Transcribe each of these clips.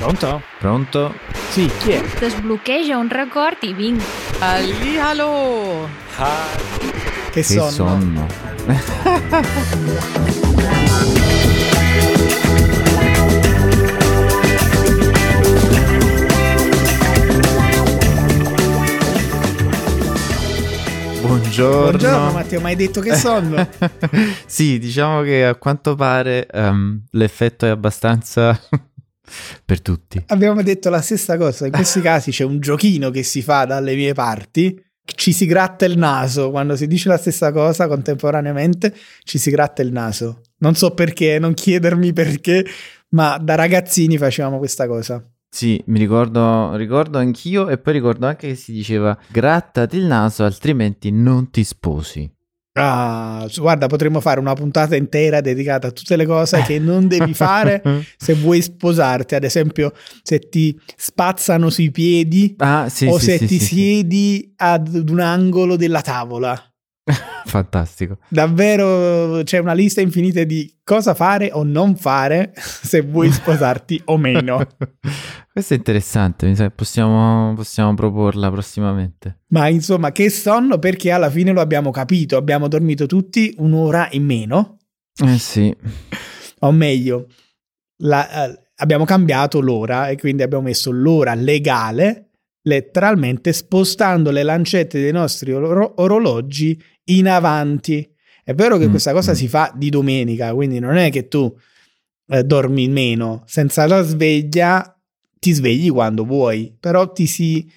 Pronto? Pronto? Sì, chi è? Sbloccheggia un record i vinc. Allihalo! Che, Che sonno. sonno. Buongiorno. Buongiorno Matteo, ma hai detto che sonno? sì, diciamo che a quanto pare ehm, l'effetto è abbastanza per tutti. Abbiamo detto la stessa cosa. In questi casi c'è un giochino che si fa dalle mie parti. Ci si gratta il naso quando si dice la stessa cosa contemporaneamente. Ci si gratta il naso. Non so perché, non chiedermi perché, ma da ragazzini facevamo questa cosa. Sì, mi ricordo, ricordo anch'io e poi ricordo anche che si diceva grattati il naso altrimenti non ti sposi. Ah, guarda, potremmo fare una puntata intera dedicata a tutte le cose che non devi fare se vuoi sposarti. Ad esempio, se ti spazzano sui piedi Ah, sì, o sì, se sì, ti siedi ad un angolo della tavola. Fantastico. Davvero c'è una lista infinita di cosa fare o non fare se vuoi sposarti o meno. Questo è interessante, mi sa che possiamo, possiamo proporla prossimamente. Ma insomma, che sonno perché alla fine lo abbiamo capito, abbiamo dormito tutti un'ora in meno, Eh sì, o meglio, la- eh, abbiamo cambiato l'ora e quindi abbiamo messo l'ora legale, letteralmente spostando le lancette dei nostri oro- orologi in avanti. È vero che Mm, questa cosa mm. si fa di domenica, quindi non è che tu eh, dormi meno, senza la sveglia ti svegli quando vuoi, però ti si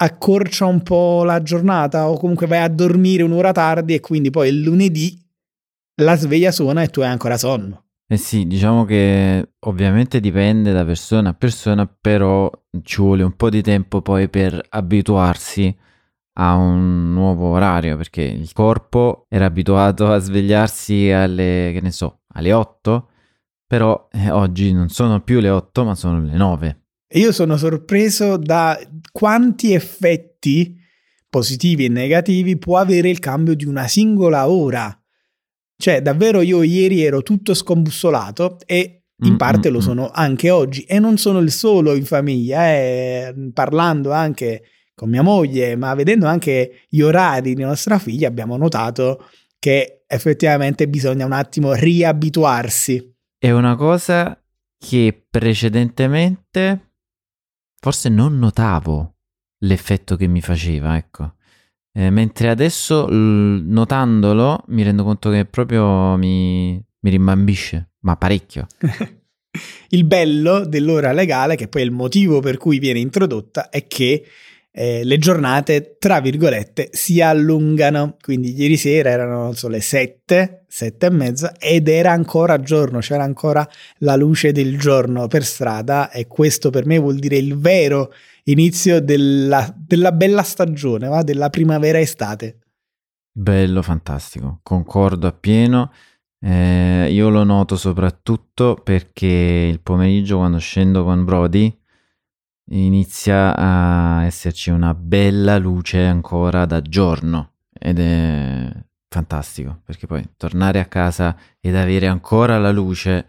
accorcia un po' la giornata o comunque vai a dormire un'ora tardi e quindi poi il lunedì la sveglia suona e tu hai ancora sonno. Eh sì, diciamo che ovviamente dipende da persona a persona, però ci vuole un po' di tempo poi per abituarsi a un nuovo orario, perché il corpo era abituato a svegliarsi alle, che ne so, alle 8, però eh, oggi non sono più le 8, ma sono le 9. E io sono sorpreso da quanti effetti positivi e negativi può avere il cambio di una singola ora. Cioè, davvero io ieri ero tutto scombussolato e in Mm, parte mm, lo mm. sono anche oggi. E non sono il solo in famiglia, eh, parlando anche con mia moglie, ma vedendo anche gli orari di nostra figlia, abbiamo notato che effettivamente bisogna un attimo riabituarsi. È una cosa che precedentemente forse non notavo l'effetto che mi faceva, ecco. Eh, mentre adesso, l- notandolo, mi rendo conto che proprio mi, mi rimbambisce, ma parecchio. il bello dell'ora legale, che poi è il motivo per cui viene introdotta, è che eh, le giornate, tra virgolette, si allungano. Quindi ieri sera erano so, le sette, sette e mezza ed era ancora giorno, c'era ancora la luce del giorno per strada e questo per me vuol dire il vero inizio della, della bella stagione, va? della primavera-estate. Bello, fantastico, concordo appieno. Eh, io lo noto soprattutto perché il pomeriggio quando scendo con Brody inizia a esserci una bella luce ancora da giorno ed è fantastico perché poi tornare a casa ed avere ancora la luce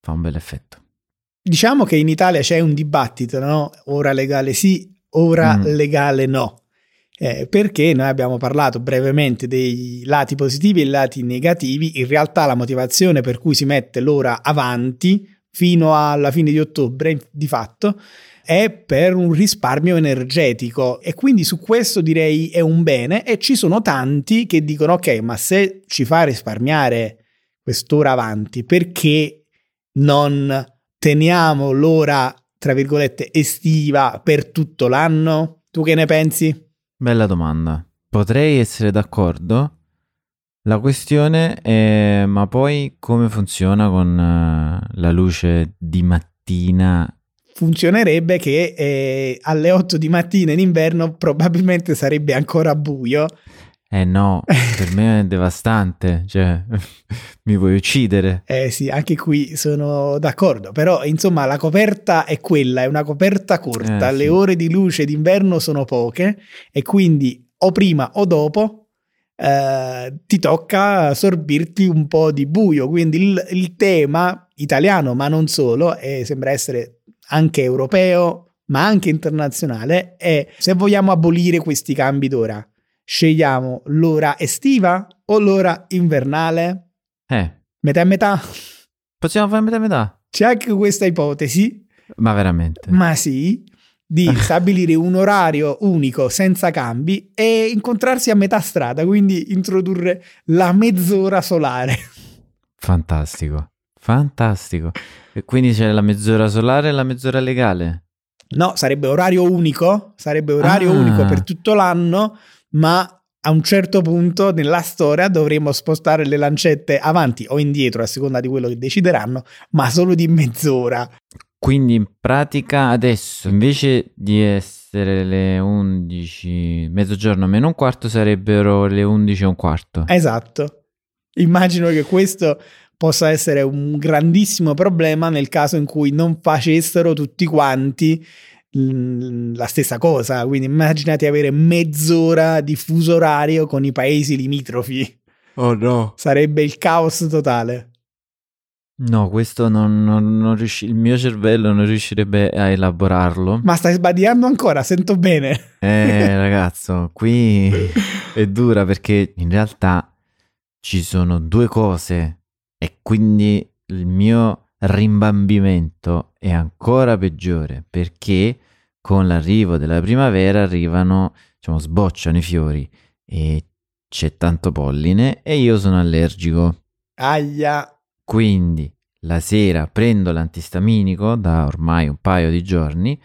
fa un bel effetto. Diciamo che in Italia c'è un dibattito, no? Ora legale sì, ora Mm. legale no. Eh, perché noi abbiamo parlato brevemente dei lati positivi e lati negativi. In realtà la motivazione per cui si mette l'ora avanti fino alla fine di ottobre, di fatto, è per un risparmio energetico e quindi su questo direi è un bene e ci sono tanti che dicono ok, ma se ci fa risparmiare quest'ora avanti, perché non teniamo l'ora, tra virgolette, estiva per tutto l'anno? Tu che ne pensi? Bella domanda. Potrei essere d'accordo. La questione è ma poi come funziona con eh, la luce di mattina Funzionerebbe che eh, alle 8 di mattina in inverno probabilmente sarebbe ancora buio. Eh no, per me è devastante, cioè mi vuoi uccidere. Eh sì, anche qui sono d'accordo, però insomma la coperta è quella, è una coperta corta, Eh, le sì. ore di luce d'inverno sono poche e quindi o prima o dopo eh, ti tocca sorbirti un po' di buio, quindi il, il tema italiano, ma non solo, e sembra essere anche europeo, ma anche internazionale, è se vogliamo abolire questi cambi d'ora, scegliamo l'ora estiva o l'ora invernale? Eh, Metà e metà? possiamo fare metà e metà? C'è anche questa ipotesi, Ma veramente? ma sì, di stabilire un orario unico senza cambi e incontrarsi a metà strada, quindi introdurre la mezz'ora solare. Fantastico, fantastico. E quindi c'è la mezz'ora solare e la mezz'ora legale? No, sarebbe orario unico, sarebbe orario Ah. unico per tutto l'anno, ma a un certo punto nella storia dovremo spostare le lancette avanti o indietro a seconda di quello che decideranno, ma solo di mezz'ora. Quindi in pratica adesso invece di essere le 11, mezzogiorno meno un quarto sarebbero le 11 e un quarto. Esatto. Immagino che questo possa essere un grandissimo problema nel caso in cui non facessero tutti quanti mm, la stessa cosa. Quindi immaginate avere mezz'ora di fuso orario con i paesi limitrofi. Oh no. Sarebbe il caos totale. No, questo non, non- non riusci- il mio cervello non riuscirebbe a elaborarlo. Ma stai sbadigliando ancora, sento bene. Eh, ragazzo, qui è dura perché in realtà ci sono due cose e quindi il mio rimbambimento è ancora peggiore perché con l'arrivo della primavera arrivano, diciamo, sbocciano i fiori e c'è tanto polline e io sono allergico. Aia. Quindi la sera prendo l'antistaminico da ormai un paio di giorni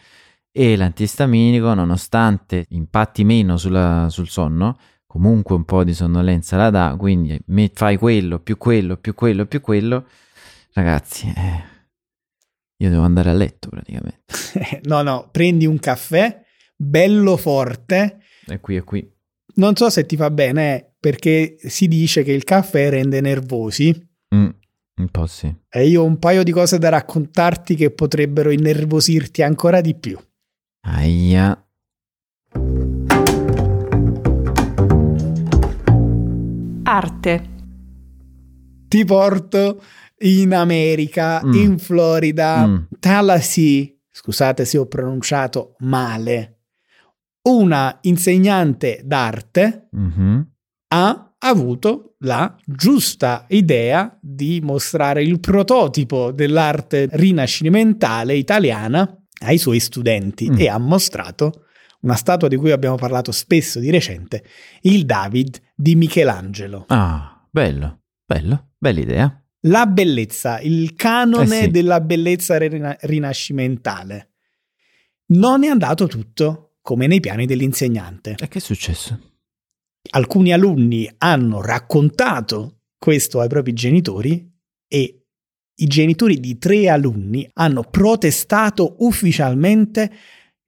e l'antistaminico, nonostante impatti meno sulla- sul sonno, comunque un po' di sonnolenza la dà, quindi fai quello, più quello, più quello, più quello. Ragazzi, eh, io devo andare a letto praticamente. no, no, prendi un caffè bello forte. E qui e qui. Non so se ti fa bene eh, perché si dice che il caffè rende nervosi. Mm, un po' sì. E io ho un paio di cose da raccontarti che potrebbero innervosirti ancora di più. Aia. Arte. Ti porto in America, Mm. in Florida, Mm. Tallahassee, scusate se ho pronunciato male, una insegnante d'arte Mhm. ha avuto la giusta idea di mostrare il prototipo dell'arte rinascimentale italiana ai suoi studenti Mm. e ha mostrato una statua di cui abbiamo parlato spesso di recente, il David di Michelangelo. Ah, bello, bello, bella idea. La bellezza, il canone Eh sì. della bellezza rina- rinascimentale. Non è andato tutto come nei piani dell'insegnante. E che è successo? Alcuni alunni hanno raccontato questo ai propri genitori e i genitori di tre alunni hanno protestato ufficialmente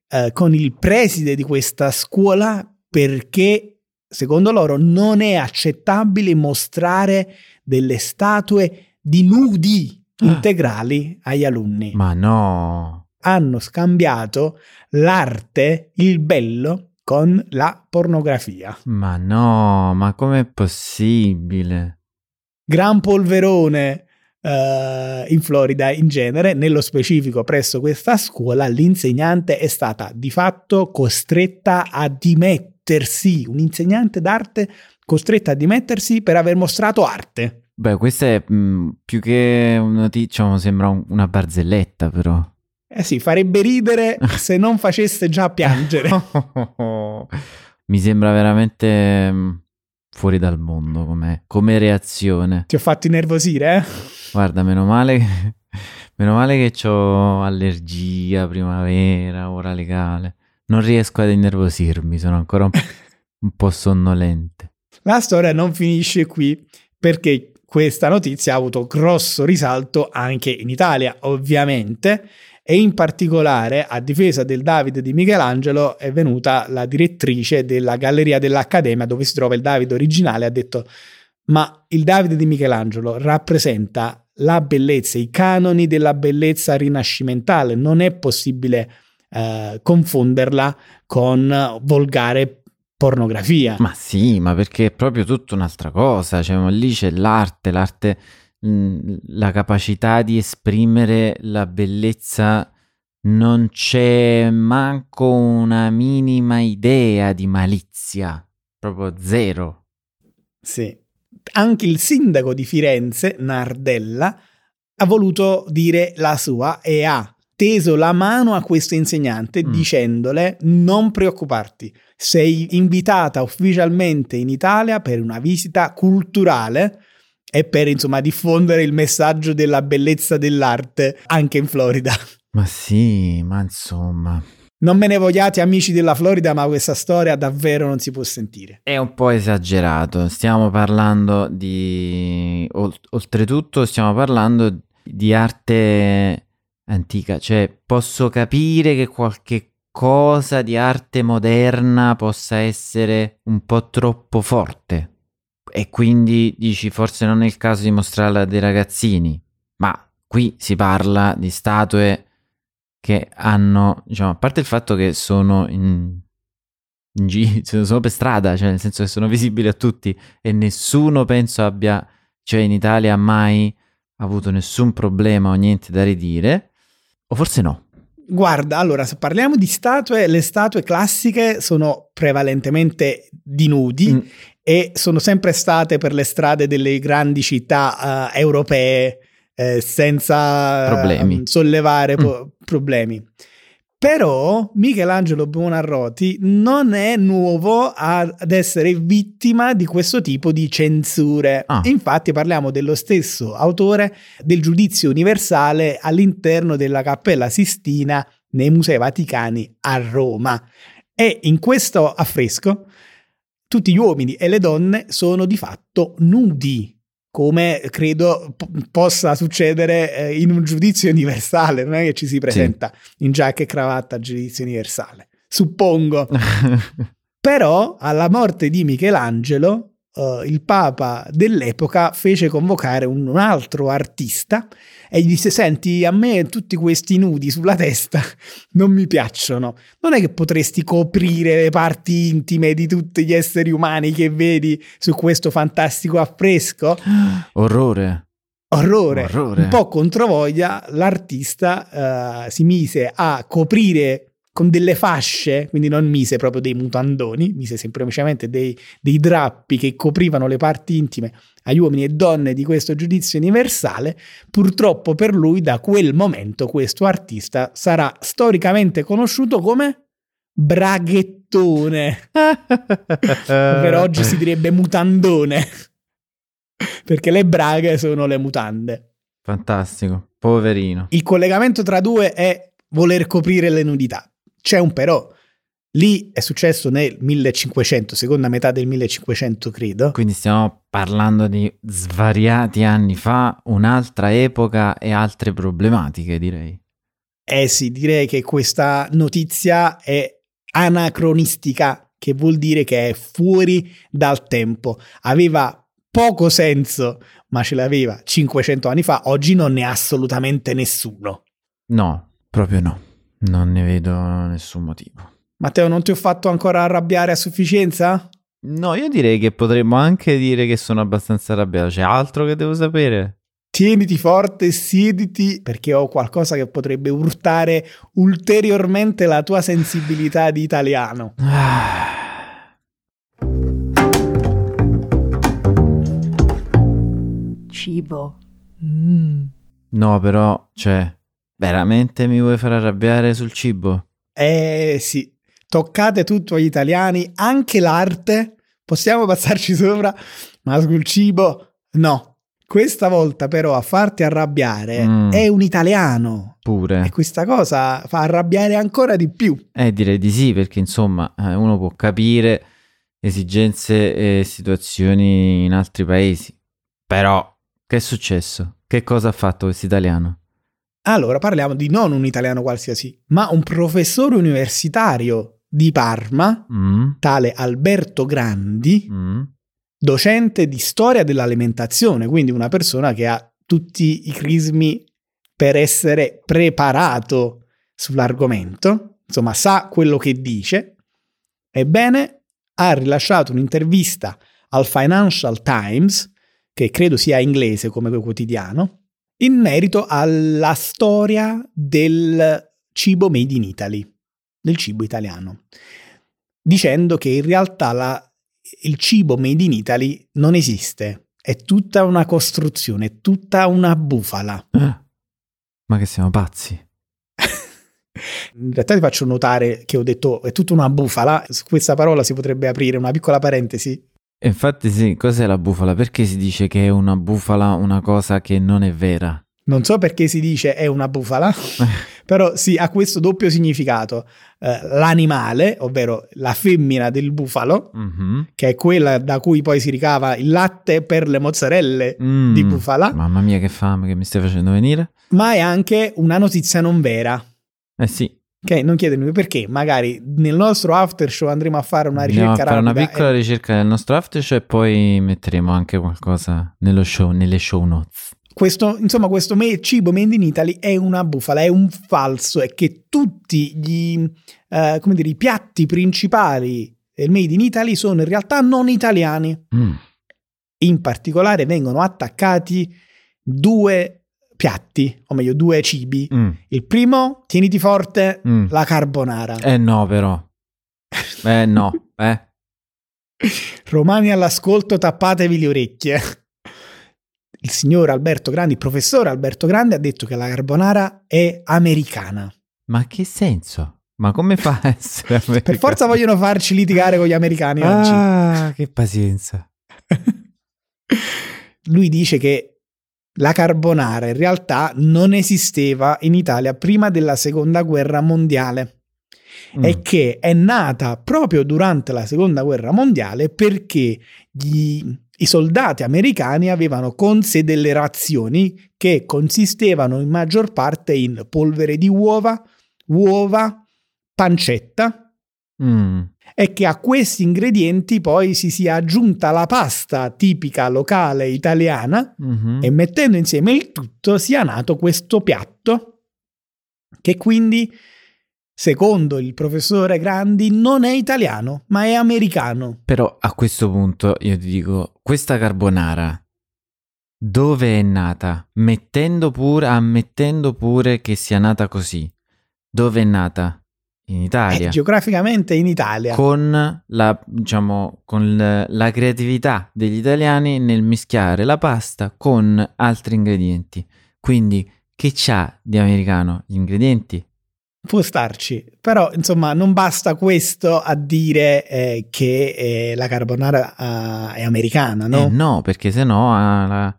eh, con il preside di questa scuola perché secondo loro non è accettabile mostrare delle statue di nudi Ah. integrali agli alunni. Ma no. Hanno scambiato l'arte, il bello, con la pornografia. Ma no, ma com'è possibile? gran polverone eh, in Florida in genere, nello specifico presso questa scuola, l'insegnante è stata di fatto costretta a dimettersi, un'insegnante d'arte costretta a dimettersi per aver mostrato arte. Beh, questa è mh, più che una notizia, diciamo, sembra un- una barzelletta però. Eh sì, farebbe ridere se non facesse già piangere. Mi sembra veramente mh, fuori dal mondo come, come reazione. Ti ho fatto innervosire, eh? Guarda, meno male che, meno male che ho allergia, primavera, ora legale. Non riesco ad innervosirmi, sono ancora un, un po' sonnolente. La storia non finisce qui perché questa notizia ha avuto grosso risalto anche in Italia, ovviamente, e in particolare a difesa del Davide di Michelangelo è venuta la direttrice della Galleria dell'Accademia dove si trova il Davide originale, ha detto ma il Davide di Michelangelo rappresenta la bellezza, i canoni della bellezza rinascimentale, non è possibile eh, confonderla con volgare pornografia. Ma sì, ma perché è proprio tutta un'altra cosa, cioè lì c'è l'arte, l'arte, la capacità di esprimere la bellezza non c'è manco una minima idea di malizia, proprio zero. Sì. Anche il sindaco di Firenze, Nardella, ha voluto dire la sua e ha teso la mano a questo insegnante Mm. dicendole non preoccuparti, sei invitata ufficialmente in Italia per una visita culturale e per insomma diffondere il messaggio della bellezza dell'arte anche in Florida. Ma sì, ma insomma, Non me ne vogliate amici della Florida, ma questa storia davvero non si può sentire. è un po' esagerato. Stiamo parlando di... ol- oltretutto stiamo parlando di arte antica, cioè posso capire che qualche cosa di arte moderna possa essere un po' troppo forte e quindi dici forse non è il caso di mostrarla a dei ragazzini, ma qui si parla di statue che hanno, diciamo, a parte il fatto che sono in, in gi- sono per strada, cioè nel senso che sono visibili a tutti e nessuno penso abbia, cioè in Italia mai avuto nessun problema o niente da ridire, o forse no. Guarda, allora, se parliamo di statue, le statue classiche sono prevalentemente di nudi Mm, e sono sempre state per le strade delle grandi città eh, europee eh, senza Problemi. sollevare po- problemi. Però Michelangelo Buonarroti non è nuovo ad essere vittima di questo tipo di censure. Ah. Infatti parliamo dello stesso autore del giudizio universale all'interno della Cappella Sistina nei Musei Vaticani a Roma. E in questo affresco tutti gli uomini e le donne sono di fatto nudi, come credo po- possa succedere eh, in un giudizio universale, non è che ci si presenta in giacca e cravatta al giudizio universale. Suppongo. Però alla morte di Michelangelo, eh, il Papa dell'epoca fece convocare un, un altro artista e gli disse: Senti, a me tutti questi nudi sulla testa non mi piacciono. Non è che potresti coprire le parti intime di tutti gli esseri umani che vedi su questo fantastico affresco? Orrore. Orrore. Orrore. Un po' controvoglia, l'artista eh, si mise a coprire con delle fasce, quindi non mise proprio dei mutandoni, mise semplicemente dei, dei drappi che coprivano le parti intime agli uomini e donne di questo giudizio universale. Purtroppo per lui, da quel momento, questo artista sarà storicamente conosciuto come braghettone. per oggi si direbbe mutandone. Perché le braghe sono le mutande. Fantastico, poverino. Il collegamento tra due è voler coprire le nudità. C'è un però. Lì è successo nel 1500, seconda metà del 1500 credo. Quindi stiamo parlando di svariati anni fa, un'altra epoca e altre problematiche, direi. Eh sì, direi che questa notizia è anacronistica, che vuol dire che è fuori dal tempo. Aveva poco senso, ma ce l'aveva 500 anni fa, oggi non ne ha assolutamente nessuno. No, proprio no. Non ne vedo nessun motivo. Matteo, non ti ho fatto ancora arrabbiare a sufficienza? No, io direi che potremmo anche dire che sono abbastanza arrabbiato. C'è altro che devo sapere? Tieniti forte, siediti, perché ho qualcosa che potrebbe urtare ulteriormente la tua sensibilità di italiano. Cibo. No, però, cioè, veramente mi vuoi far arrabbiare sul cibo? Eh sì, toccate tutto agli italiani, anche l'arte. Possiamo passarci sopra, ma sul cibo no. Questa volta però a farti arrabbiare Mm. è un italiano. E Pure. questa cosa fa arrabbiare ancora di più. Eh, direi di sì, perché insomma, eh, uno può capire esigenze e situazioni in altri paesi. Però, che è successo? Che cosa ha fatto questo italiano? Allora parliamo di non un italiano qualsiasi, ma un professore universitario di Parma, Mm? tale Alberto Grandi, Mm? docente di storia dell'alimentazione, quindi una persona che ha tutti i crismi per essere preparato sull'argomento, insomma sa quello che dice. Ebbene, ha rilasciato un'intervista al Financial Times, che credo sia inglese come quotidiano, in merito alla storia del cibo made in Italy, del cibo italiano, dicendo che in realtà la, il cibo made in Italy non esiste, è tutta una costruzione, è tutta una bufala. Eh, ma che siamo pazzi? In realtà ti faccio notare che ho detto è tutta una bufala, su questa parola si potrebbe aprire una piccola parentesi. Infatti sì, cos'è la bufala? Perché si dice che è una bufala una cosa che non è vera? Non so perché si dice è una bufala, però sì, ha questo doppio significato. Eh, l'animale, ovvero la femmina del bufalo, Mhm. che è quella da cui poi si ricava il latte per le mozzarelle Mm, di bufala, Mamma mia che fame che mi stai facendo venire. ma è anche una notizia non vera. Eh sì, Ok, non chiedermi perché, magari nel nostro after show andremo a fare una ricerca fare una piccola e- ricerca del nostro after show e poi metteremo anche qualcosa nello show, nelle show notes. questo, insomma, questo me- cibo made in Italy è una bufala, è un falso, è che tutti gli, eh, come dire, i piatti principali del made in Italy sono in realtà non italiani. Mm. In particolare vengono attaccati due piatti, o meglio due cibi. Mm. Il primo, tieniti forte, Mm. la carbonara. Eh no però. Eh no, eh. Romani all'ascolto, tappatevi le orecchie. Il signor Alberto Grandi, il professore Alberto Grandi ha detto che la carbonara è americana. Ma che senso? Ma come fa a essere Per americano? forza vogliono farci litigare con gli americani oggi. Ah, che pazienza. Lui dice che la carbonara in realtà non esisteva in Italia prima della seconda guerra mondiale Mm. e che è nata proprio durante la seconda guerra mondiale perché gli- i soldati americani avevano con sé delle razioni che consistevano in maggior parte in polvere di uova, uova, pancetta Mm. E che a questi ingredienti poi si sia aggiunta la pasta tipica locale italiana Mhm. e mettendo insieme il tutto sia nato questo piatto che quindi secondo il professore Grandi non è italiano ma è americano. Però a questo punto io ti dico, questa carbonara dove è nata? Mettendo pure, ammettendo pure che sia nata così. Dove è nata? In Italia. geograficamente in Italia. con la, diciamo, con la creatività degli italiani nel mischiare la pasta con altri ingredienti. Quindi, che c'ha di americano? Gli ingredienti? Può starci, però insomma non basta questo a dire eh, che eh, la carbonara eh, è americana, no? Eh no, perché sennò ah, la,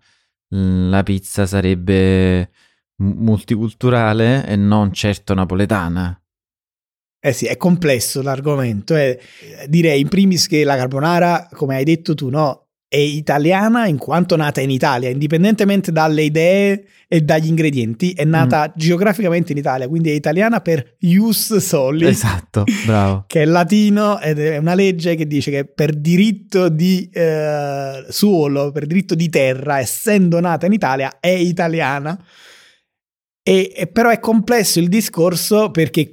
la pizza sarebbe multiculturale e non certo napoletana. Eh sì, è complesso l'argomento. eh. Direi in primis che la carbonara, come hai detto tu, no, è italiana in quanto nata in Italia, indipendentemente dalle idee e dagli ingredienti, è nata geograficamente in Italia, quindi è italiana per ius soli. Esatto, bravo. Che è latino ed è una legge che dice che per diritto di eh, suolo, per diritto di terra, essendo nata in Italia, è italiana. E, e però è complesso il discorso perché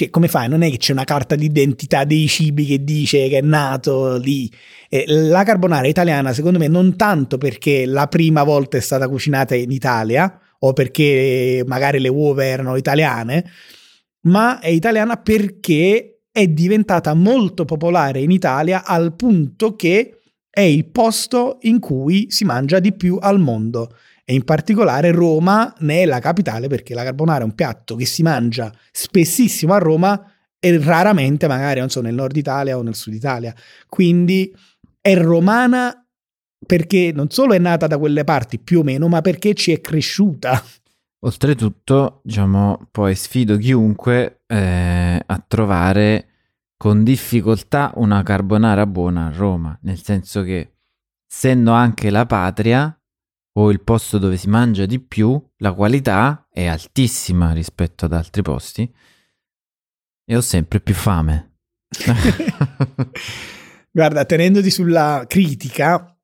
cioè, come fai? Non è che c'è una carta d'identità dei cibi che dice che è nato lì. Eh, la carbonara italiana, secondo me, non tanto perché la prima volta è stata cucinata in Italia o perché magari le uova erano italiane, ma è italiana perché è diventata molto popolare in Italia al punto che è il posto in cui si mangia di più al mondo e in particolare Roma ne è la capitale perché la carbonara è un piatto che si mangia spessissimo a Roma e raramente magari non so nel nord Italia o nel sud Italia. Quindi è romana perché non solo è nata da quelle parti più o meno ma perché ci è cresciuta. Oltretutto, diciamo, poi sfido chiunque eh, a trovare con difficoltà una carbonara buona a Roma, nel senso che essendo anche la patria o il posto dove si mangia di più, la qualità è altissima rispetto ad altri posti e ho sempre più fame. Guarda, tenendoti sulla critica,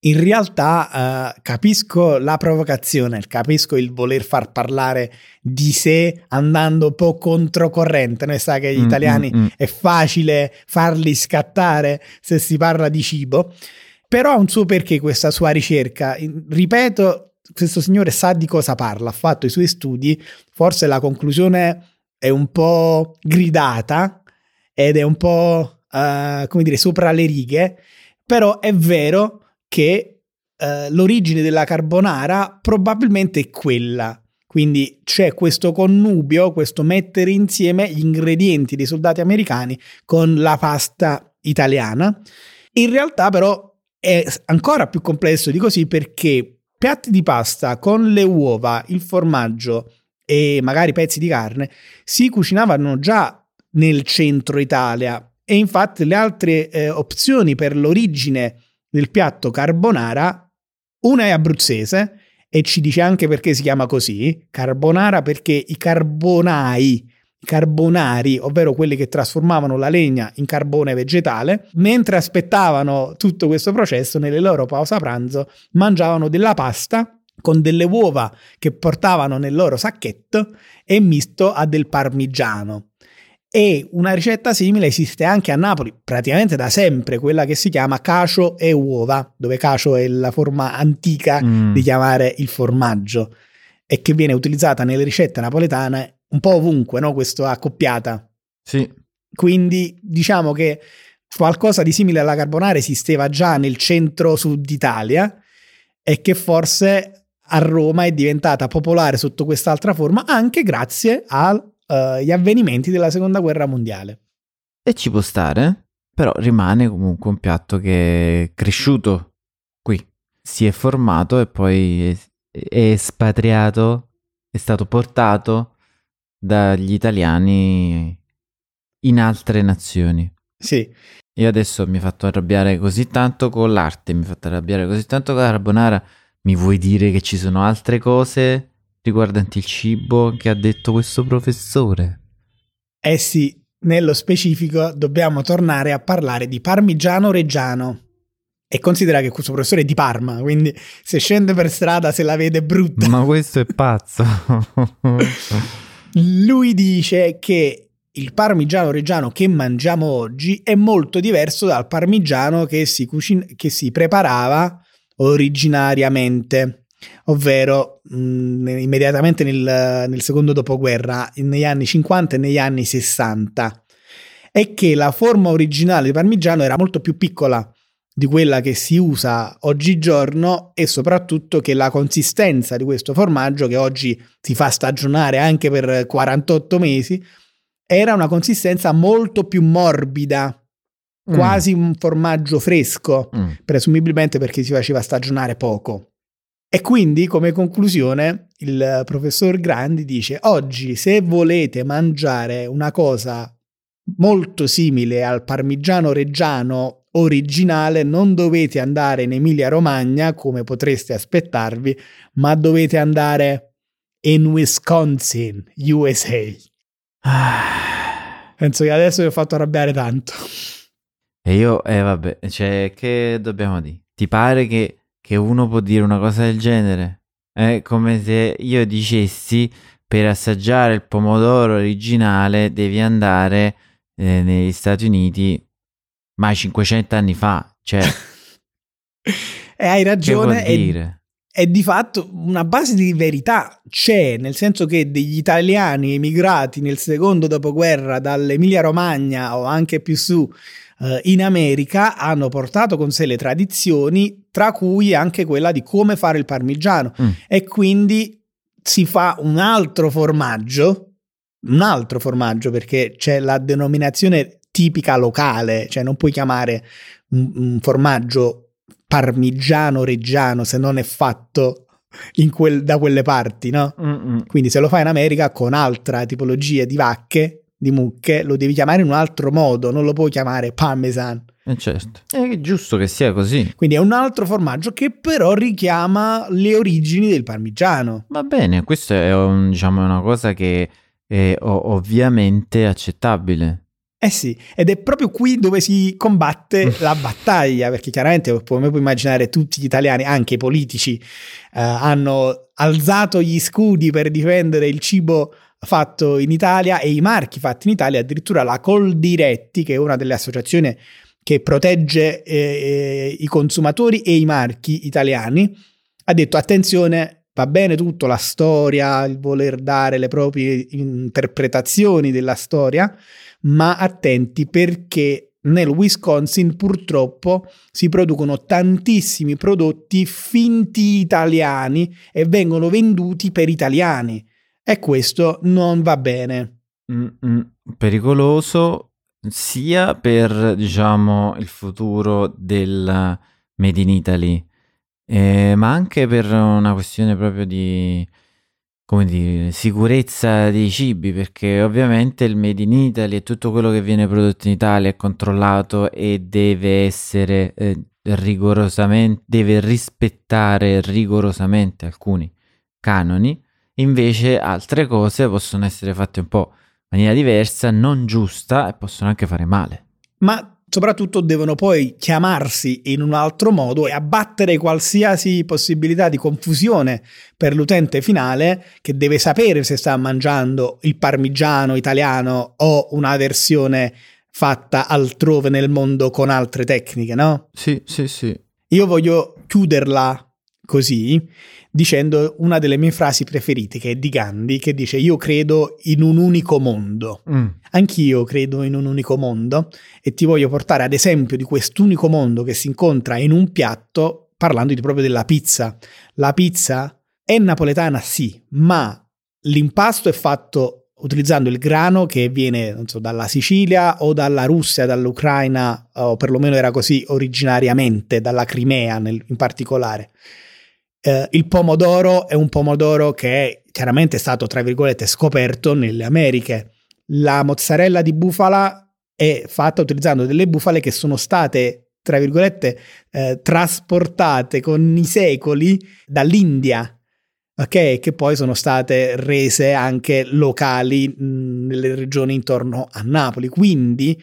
in realtà eh, capisco la provocazione, capisco il voler far parlare di sé andando un po' controcorrente. Noi sa che gli Mm, italiani mm, mm. è facile farli scattare se si parla di cibo, però ha un suo perché questa sua ricerca. Ripeto, questo signore sa di cosa parla, ha fatto i suoi studi, forse la conclusione è un po' gridata ed è un po', uh, come dire, sopra le righe, però è vero che uh, l'origine della carbonara probabilmente è quella. Quindi c'è questo connubio, questo mettere insieme gli ingredienti dei soldati americani con la pasta italiana. In realtà però è ancora più complesso di così perché piatti di pasta con le uova, il formaggio e magari pezzi di carne si cucinavano già nel centro Italia e infatti le altre eh, opzioni per l'origine del piatto carbonara, una è abruzzese e ci dice anche perché si chiama così, carbonara perché i carbonai carbonari, ovvero quelli che trasformavano la legna in carbone vegetale, mentre aspettavano tutto questo processo, nelle loro pausa pranzo mangiavano della pasta con delle uova che portavano nel loro sacchetto e misto a del parmigiano. E una ricetta simile esiste anche a Napoli, praticamente da sempre, quella che si chiama cacio e uova, dove cacio è la forma antica mm. di chiamare il formaggio e che viene utilizzata nelle ricette napoletane un po' ovunque, no? Questo accoppiata. Sì. Quindi diciamo che qualcosa di simile alla carbonara esisteva già nel centro-sud Italia e che forse a Roma è diventata popolare sotto quest'altra forma anche grazie agli uh, avvenimenti della seconda guerra mondiale. E ci può stare, però rimane comunque un piatto che è cresciuto qui, si è formato e poi è, è espatriato, è stato portato dagli italiani in altre nazioni. Sì. Io adesso mi ho fatto arrabbiare così tanto con l'arte, mi ho fatto arrabbiare così tanto con la carbonara. Mi vuoi dire che ci sono altre cose riguardanti il cibo che ha detto questo professore? Eh sì, nello specifico dobbiamo tornare a parlare di parmigiano reggiano. E considera che questo professore è di Parma, quindi se scende per strada se la vede brutta. Ma questo è pazzo. Lui dice che il parmigiano reggiano che mangiamo oggi è molto diverso dal parmigiano che si, cucina- che si preparava originariamente, ovvero mh, mm, immediatamente nel, nel secondo dopoguerra, negli anni 50 e negli anni 60, è che la forma originale di parmigiano era molto più piccola di quella che si usa oggigiorno e soprattutto che la consistenza di questo formaggio, che oggi si fa stagionare anche per 48 mesi, era una consistenza molto più morbida, mm. quasi un formaggio fresco, mm. presumibilmente perché si faceva stagionare poco. E quindi, come conclusione, il professor Grandi dice: Oggi, se volete mangiare una cosa molto simile al parmigiano reggiano originale non dovete andare in Emilia Romagna come potreste aspettarvi, ma dovete andare in Wisconsin, USA. Ah. Penso che adesso vi ho fatto arrabbiare tanto. E io, eh vabbè, cioè, che dobbiamo dire? Ti pare che, che uno può dire una cosa del genere? È come se io dicessi per assaggiare il pomodoro originale devi andare eh, negli Stati Uniti ma 500 anni fa, cioè... e hai ragione. È, è di fatto una base di verità c'è, nel senso che degli italiani emigrati nel secondo dopoguerra dall'Emilia Romagna o anche più su eh, in America hanno portato con sé le tradizioni, tra cui anche quella di come fare il parmigiano. Mm. E quindi si fa un altro formaggio, un altro formaggio perché c'è la denominazione tipica locale, cioè non puoi chiamare un, un formaggio parmigiano reggiano se non è fatto quel, da quelle parti, no? Mm-mm. Quindi se lo fai in America con altra tipologia di vacche, di mucche, lo devi chiamare in un altro modo, non lo puoi chiamare parmesan. Eh certo, è giusto che sia così. Quindi è un altro formaggio che però richiama le origini del parmigiano. Va bene, questa è un, diciamo, una cosa che è ovviamente accettabile. Eh sì, ed è proprio qui dove si combatte la battaglia, perché chiaramente, come puoi immaginare, tutti gli italiani, anche i politici, eh, hanno alzato gli scudi per difendere il cibo fatto in Italia e i marchi fatti in Italia, addirittura la Coldiretti, che è una delle associazioni che protegge eh, i consumatori e i marchi italiani, ha detto attenzione, Va bene tutto, la storia, il voler dare le proprie interpretazioni della storia, ma attenti perché nel Wisconsin purtroppo si producono tantissimi prodotti finti italiani e vengono venduti per italiani e questo non va bene. Mm-mm. Pericoloso sia per diciamo il futuro del Made in Italy eh, ma anche per una questione proprio di come dire, sicurezza dei cibi, perché ovviamente il Made in Italy e tutto quello che viene prodotto in Italia è controllato e deve essere eh, rigorosamente, deve rispettare rigorosamente alcuni canoni, invece altre cose possono essere fatte un po' in maniera diversa, non giusta e possono anche fare male. Ma soprattutto devono poi chiamarsi in un altro modo e abbattere qualsiasi possibilità di confusione per l'utente finale che deve sapere se sta mangiando il parmigiano italiano o una versione fatta altrove nel mondo con altre tecniche, no? Sì, sì, sì. Io voglio chiuderla così dicendo una delle mie frasi preferite, che è di Gandhi, che dice io credo in un unico mondo. Mm. Anch'io credo in un unico mondo e ti voglio portare ad esempio di quest'unico mondo che si incontra in un piatto parlando di, proprio della pizza. La pizza è napoletana, sì, ma l'impasto è fatto utilizzando il grano che viene so, dalla Sicilia o dalla Russia, dall'Ucraina, o perlomeno era così originariamente, dalla Crimea nel, in particolare. Eh, il pomodoro è un pomodoro che è chiaramente stato, tra virgolette, scoperto nelle Americhe. La mozzarella di bufala è fatta utilizzando delle bufale che sono state, tra virgolette, eh, trasportate con i secoli dall'India. Ok, che poi sono state rese anche locali mh, nelle regioni intorno a Napoli. Quindi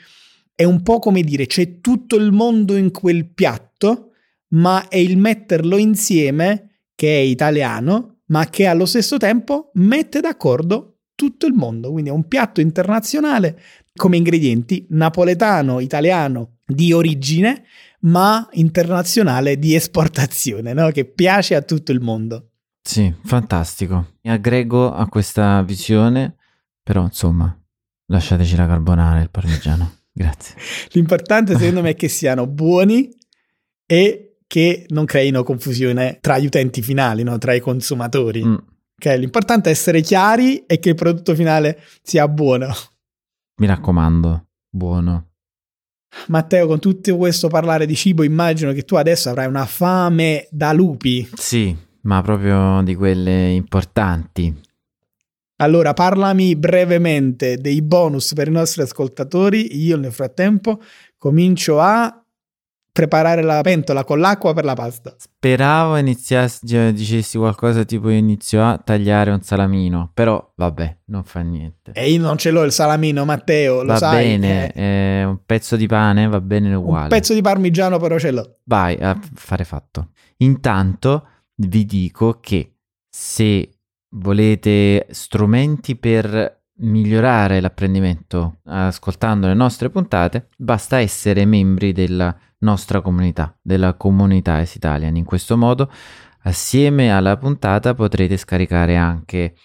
è un po' come dire c'è tutto il mondo in quel piatto, ma è il metterlo insieme che è italiano, ma che allo stesso tempo mette d'accordo tutto il mondo. Quindi è un piatto internazionale come ingredienti napoletano, italiano di origine, ma internazionale di esportazione, no? che piace a tutto il mondo. Sì, fantastico. Mi aggrego a questa visione, però insomma, lasciateci la carbonara e il parmigiano. Grazie. L'importante secondo me è che siano buoni e che non creino confusione tra gli utenti finali, no? tra i consumatori. Mm. Okay? L'importante è essere chiari e che il prodotto finale sia buono. Mi raccomando, buono. Matteo, con tutto questo parlare di cibo, immagino che tu adesso avrai una fame da lupi. Sì, ma proprio di quelle importanti. Allora, parlami brevemente dei bonus per i nostri ascoltatori. Io nel frattempo comincio a preparare la pentola con l'acqua per la pasta. Speravo iniziassi, dicessi qualcosa tipo inizio a tagliare un salamino, però vabbè, non fa niente. E io non ce l'ho il salamino, Matteo, lo va sai. Va bene, eh... eh, un pezzo di pane va bene uguale. Un pezzo di parmigiano però ce l'ho. Vai, a fare fatto. Intanto vi dico che se volete strumenti per migliorare l'apprendimento ascoltando le nostre puntate, basta essere membri della nostra comunità, della comunità Es Italian. In questo modo, assieme alla puntata, potrete scaricare anche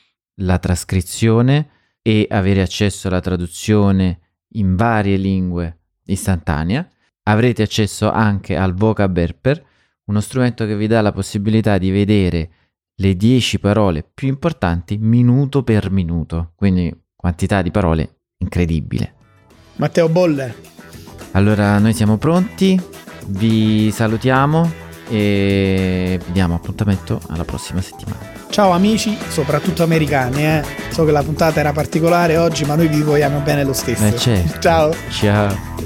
la trascrizione e avere accesso alla traduzione in varie lingue istantanea. Avrete accesso anche al Vocab Erper, uno strumento che vi dà la possibilità di vedere le 10 parole più importanti minuto per minuto, quindi quantità di parole incredibile. Matteo Bolle, allora, noi siamo pronti, vi salutiamo e vi diamo appuntamento alla prossima settimana. Ciao amici, soprattutto americani, eh. so che la puntata era particolare oggi, ma noi vi vogliamo bene lo stesso. Eh certo. Ciao. Ciao.